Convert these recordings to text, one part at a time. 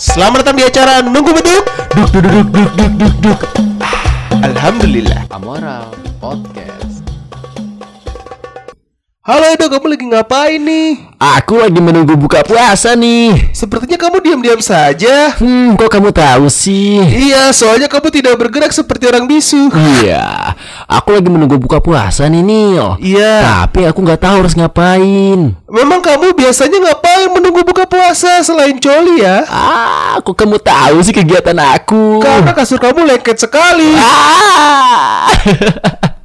Selamat datang di acara Nunggu Beduk. Duk duk duk duk duk duk duk. Ah, Alhamdulillah. Amoral Podcast. Halo Edo, kamu lagi ngapain nih? Aku lagi menunggu buka puasa nih. Sepertinya kamu diam-diam saja Hmm, kok kamu tahu sih? Iya, soalnya kamu tidak bergerak seperti orang bisu Iya, aku lagi menunggu buka puasa nih Nil. Iya Tapi aku nggak tahu harus ngapain. Memang kamu biasanya ngapain menunggu buka puasa selain coli ya? Ah, aku kamu tahu sih kegiatan aku. Karena kasur kamu lengket sekali Ah.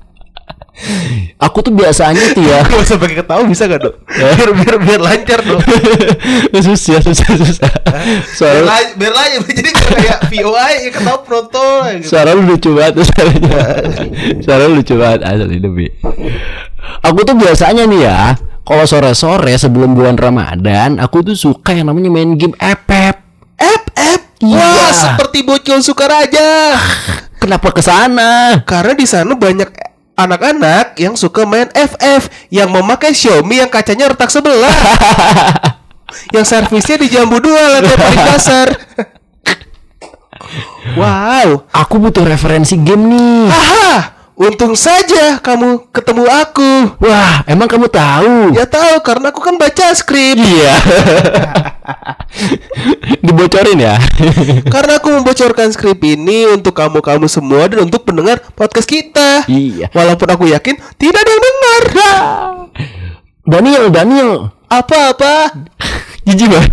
aku tuh biasanya tuh ya. Gak usah pakai ketawa bisa gak dok? Biar, biar, biar lancar dok susah, susah, susah. Biar, Soalnya la- biar lancar, jadi kayak VOI ya ketawa frontal gitu. Suara lu lucu banget tuh suaranya. Suara lu lucu banget asli demi. Aku tuh biasanya nih ya, kalau sore-sore sebelum bulan Ramadan, aku tuh suka yang namanya main game FF. Ep Iya. Wah, seperti bocil Sukaraja Kenapa ke sana? Karena di sana banyak anak-anak yang suka main FF yang memakai Xiaomi yang kacanya retak sebelah. yang servisnya di Jambu dua lantai paling dasar. wow. Aku butuh referensi game nih. Aha, untung saja kamu ketemu aku. Wah, emang kamu tahu? Ya tahu karena aku kan baca skrip. Iya. Dibocorin ya. karena aku membocorkan skrip ini untuk kamu-kamu semua dan untuk pendengar podcast kita. iya. Walaupun aku yakin tidak ada yang dengar. Daniel, Daniel. Apa-apa? Jijik banget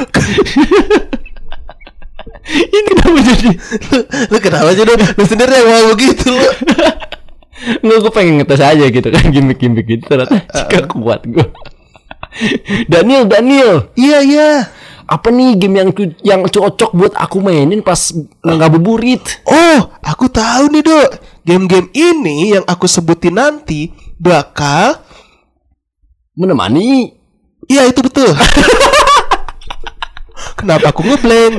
jadi lu kenapa sih dong? Lu sendiri yang mau begitu lu. Nggak, gue pengen ngetes aja gitu kan Gimik-gimik gitu Ternyata gak kuat gue Daniel, Daniel Iya iya. Apa nih game yang yang cocok buat aku mainin pas ngabuburit Oh, aku tahu nih dok. Game-game ini yang aku sebutin nanti bakal. Menemani Iya itu betul. Kenapa aku ngeblank?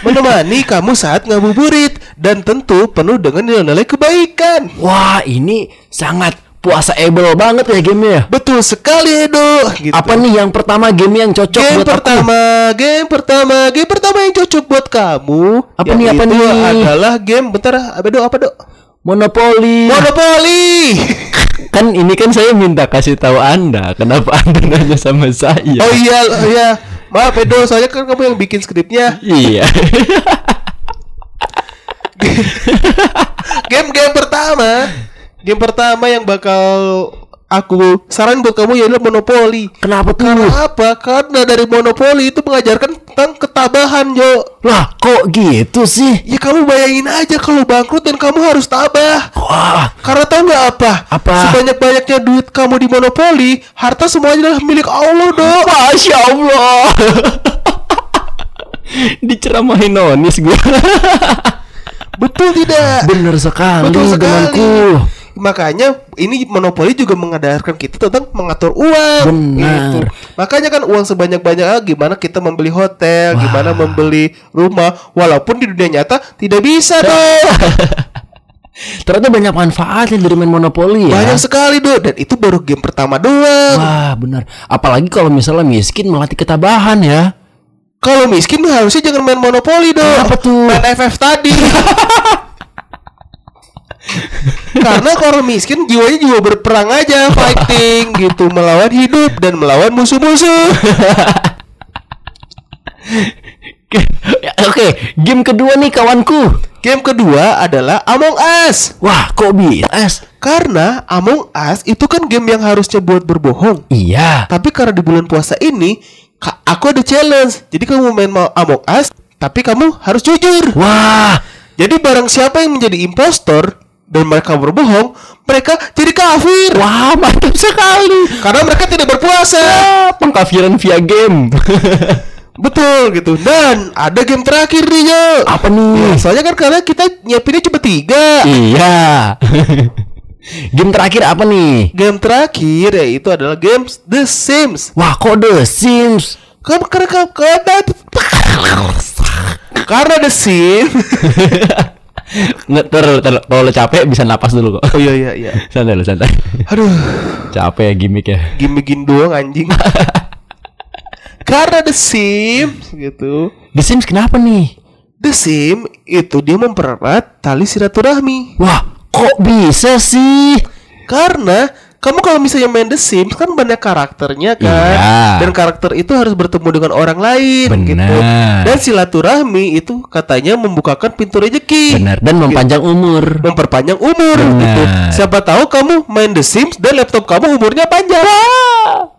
Menemani kamu saat ngabuburit dan tentu penuh dengan nilai-nilai kebaikan. Wah ini sangat puasaable banget ya gamenya Betul sekali Edo. Gitu. Apa nih yang pertama game yang cocok Game buat pertama, game pertama, game pertama yang cocok buat kamu. Apa nih, apa nih? Adalah game bentar, apa dok? Apa dok? aku? Monopoli Monopoli. Kan ini kan saya minta kasih tahu anda Kenapa anda nanya sama saya Oh iya, oh iya. Maaf Edo, soalnya kan kamu yang bikin skripnya. Iya Game-game pertama, game pertama yang bakal aku saran buat kamu yaitu Monopoli. Kenapa tuh Karena apa? Karena dari Monopoli itu mengajarkan tentang ketabahan, Jo. Lah kok gitu sih Ya kamu bayangin aja kalau bangkrut dan kamu harus tabah. Wah Karena tahu nggak apa? Apa? Sebanyak-banyaknya duit kamu di Monopoli, harta semuanya adalah milik Allah, Dok. Masya Allah Diceramahin nonis gue Betul tidak? Bener sekali Betul sekali. denganku Makanya ini monopoli juga mengadarkan kita tentang mengatur uang. Benar. Gitu. Makanya kan uang sebanyak-banyaknya gimana kita membeli hotel, gimana membeli rumah, walaupun di dunia nyata tidak bisa dong. Ternyata banyak manfaatnya dari main monopoli ya Banyak sekali dong. Dan itu baru game pertama doang. Wah benar Apalagi kalau misalnya miskin melatih ketabahan ya Kalau miskin harusnya jangan main monopoli dong. Kenapa tuh? Main FF tadi. Karena kalau miskin jiwanya jiwa berperang aja, fighting gitu, melawan hidup dan melawan musuh-musuh. Oke game kedua nih kawanku Game kedua adalah Among Us. Wah kok bisa Karena Among Us itu kan game yang harusnya buat berbohong. Iya Tapi karena di bulan puasa ini, aku ada challenge. Jadi kamu main mau Among Us, tapi kamu harus jujur. Wah Jadi barang siapa yang menjadi impostor dan mereka berbohong, mereka jadi kafir. Wah mantap sekali Karena mereka tidak berpuasa. Ah, Pengkafiran via game Betul gitu. Dan ada game terakhir nih, Yo. Apa nih? Soalnya kan karena kita nyiapinnya cuma tiga. Iya. game terakhir apa nih? Game terakhir yaitu adalah game The Sims. Wah, kok The Sims? Karena karena karena The Sims. Nggak, ter, ter- kalau lo capek bisa napas dulu kok. Oh iya iya iya. Santai lo, santai. Aduh, Capek ya gimmick ya. gimmick doang anjing. Karena The Sims gitu. The Sims kenapa nih? The Sim itu dia mempererat tali silaturahmi. Wah, kok bisa sih? Karena kamu kalau misalnya main The Sims kan banyak karakternya kan, Iya. dan karakter itu harus bertemu dengan orang lain Benar. gitu. Dan silaturahmi itu katanya membukakan pintu rezeki. Benar dan mempanjang umur. memperpanjang umur Benar. gitu. Siapa tahu kamu main The Sims dan laptop kamu umurnya panjang.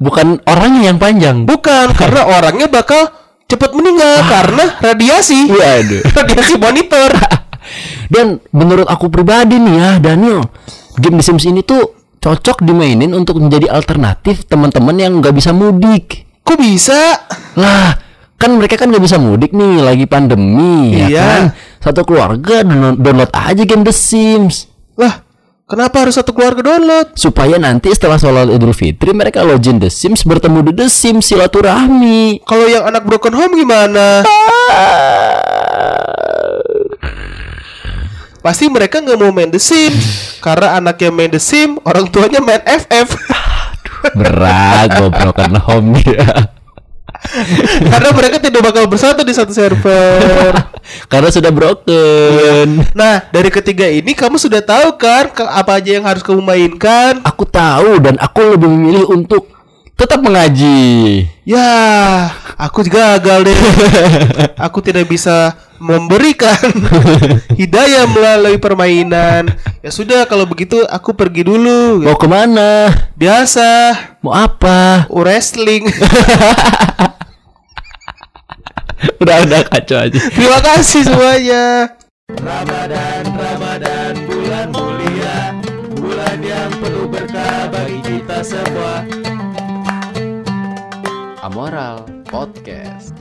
Bukan orangnya yang panjang. Bukan, karena orangnya bakal cepat meninggal karena radiasi. Waduh. radiasi monitor. Dan menurut aku pribadi nih ya Daniel, game The Sims ini tuh cocok dimainin untuk menjadi alternatif teman-teman yang nggak bisa mudik. Kok bisa? Lah, kan mereka kan nggak bisa mudik nih lagi pandemi ya Iya. kan. Satu keluarga download, download aja game The Sims Lah, kenapa harus satu keluarga download? supaya nanti setelah sholat Idul Fitri mereka login The Sims bertemu di The Sims silaturahmi. Kalau yang anak broken home gimana? Pasti mereka nggak mau main The Sims karena anaknya main The Sims, orang tuanya main FF. Berat gue broken home dia. karena mereka tidak bakal bersatu di satu server. Karena sudah broken. Nah, dari ketiga ini kamu sudah tahu kan apa aja yang harus kamu mainkan? Aku tahu dan aku lebih memilih untuk tetap mengaji. Ya, aku gagal deh. aku tidak bisa memberikan hidayah melalui permainan. Ya sudah, kalau begitu aku pergi dulu. Mau ke mana? Biasa, Mau apa? wrestling. Udah udah kacau aja. Terima kasih semuanya. Ramadan, Ramadan, bulan mulia, bulan yang penuh berkah bagi kita semua. Amoral Podcast.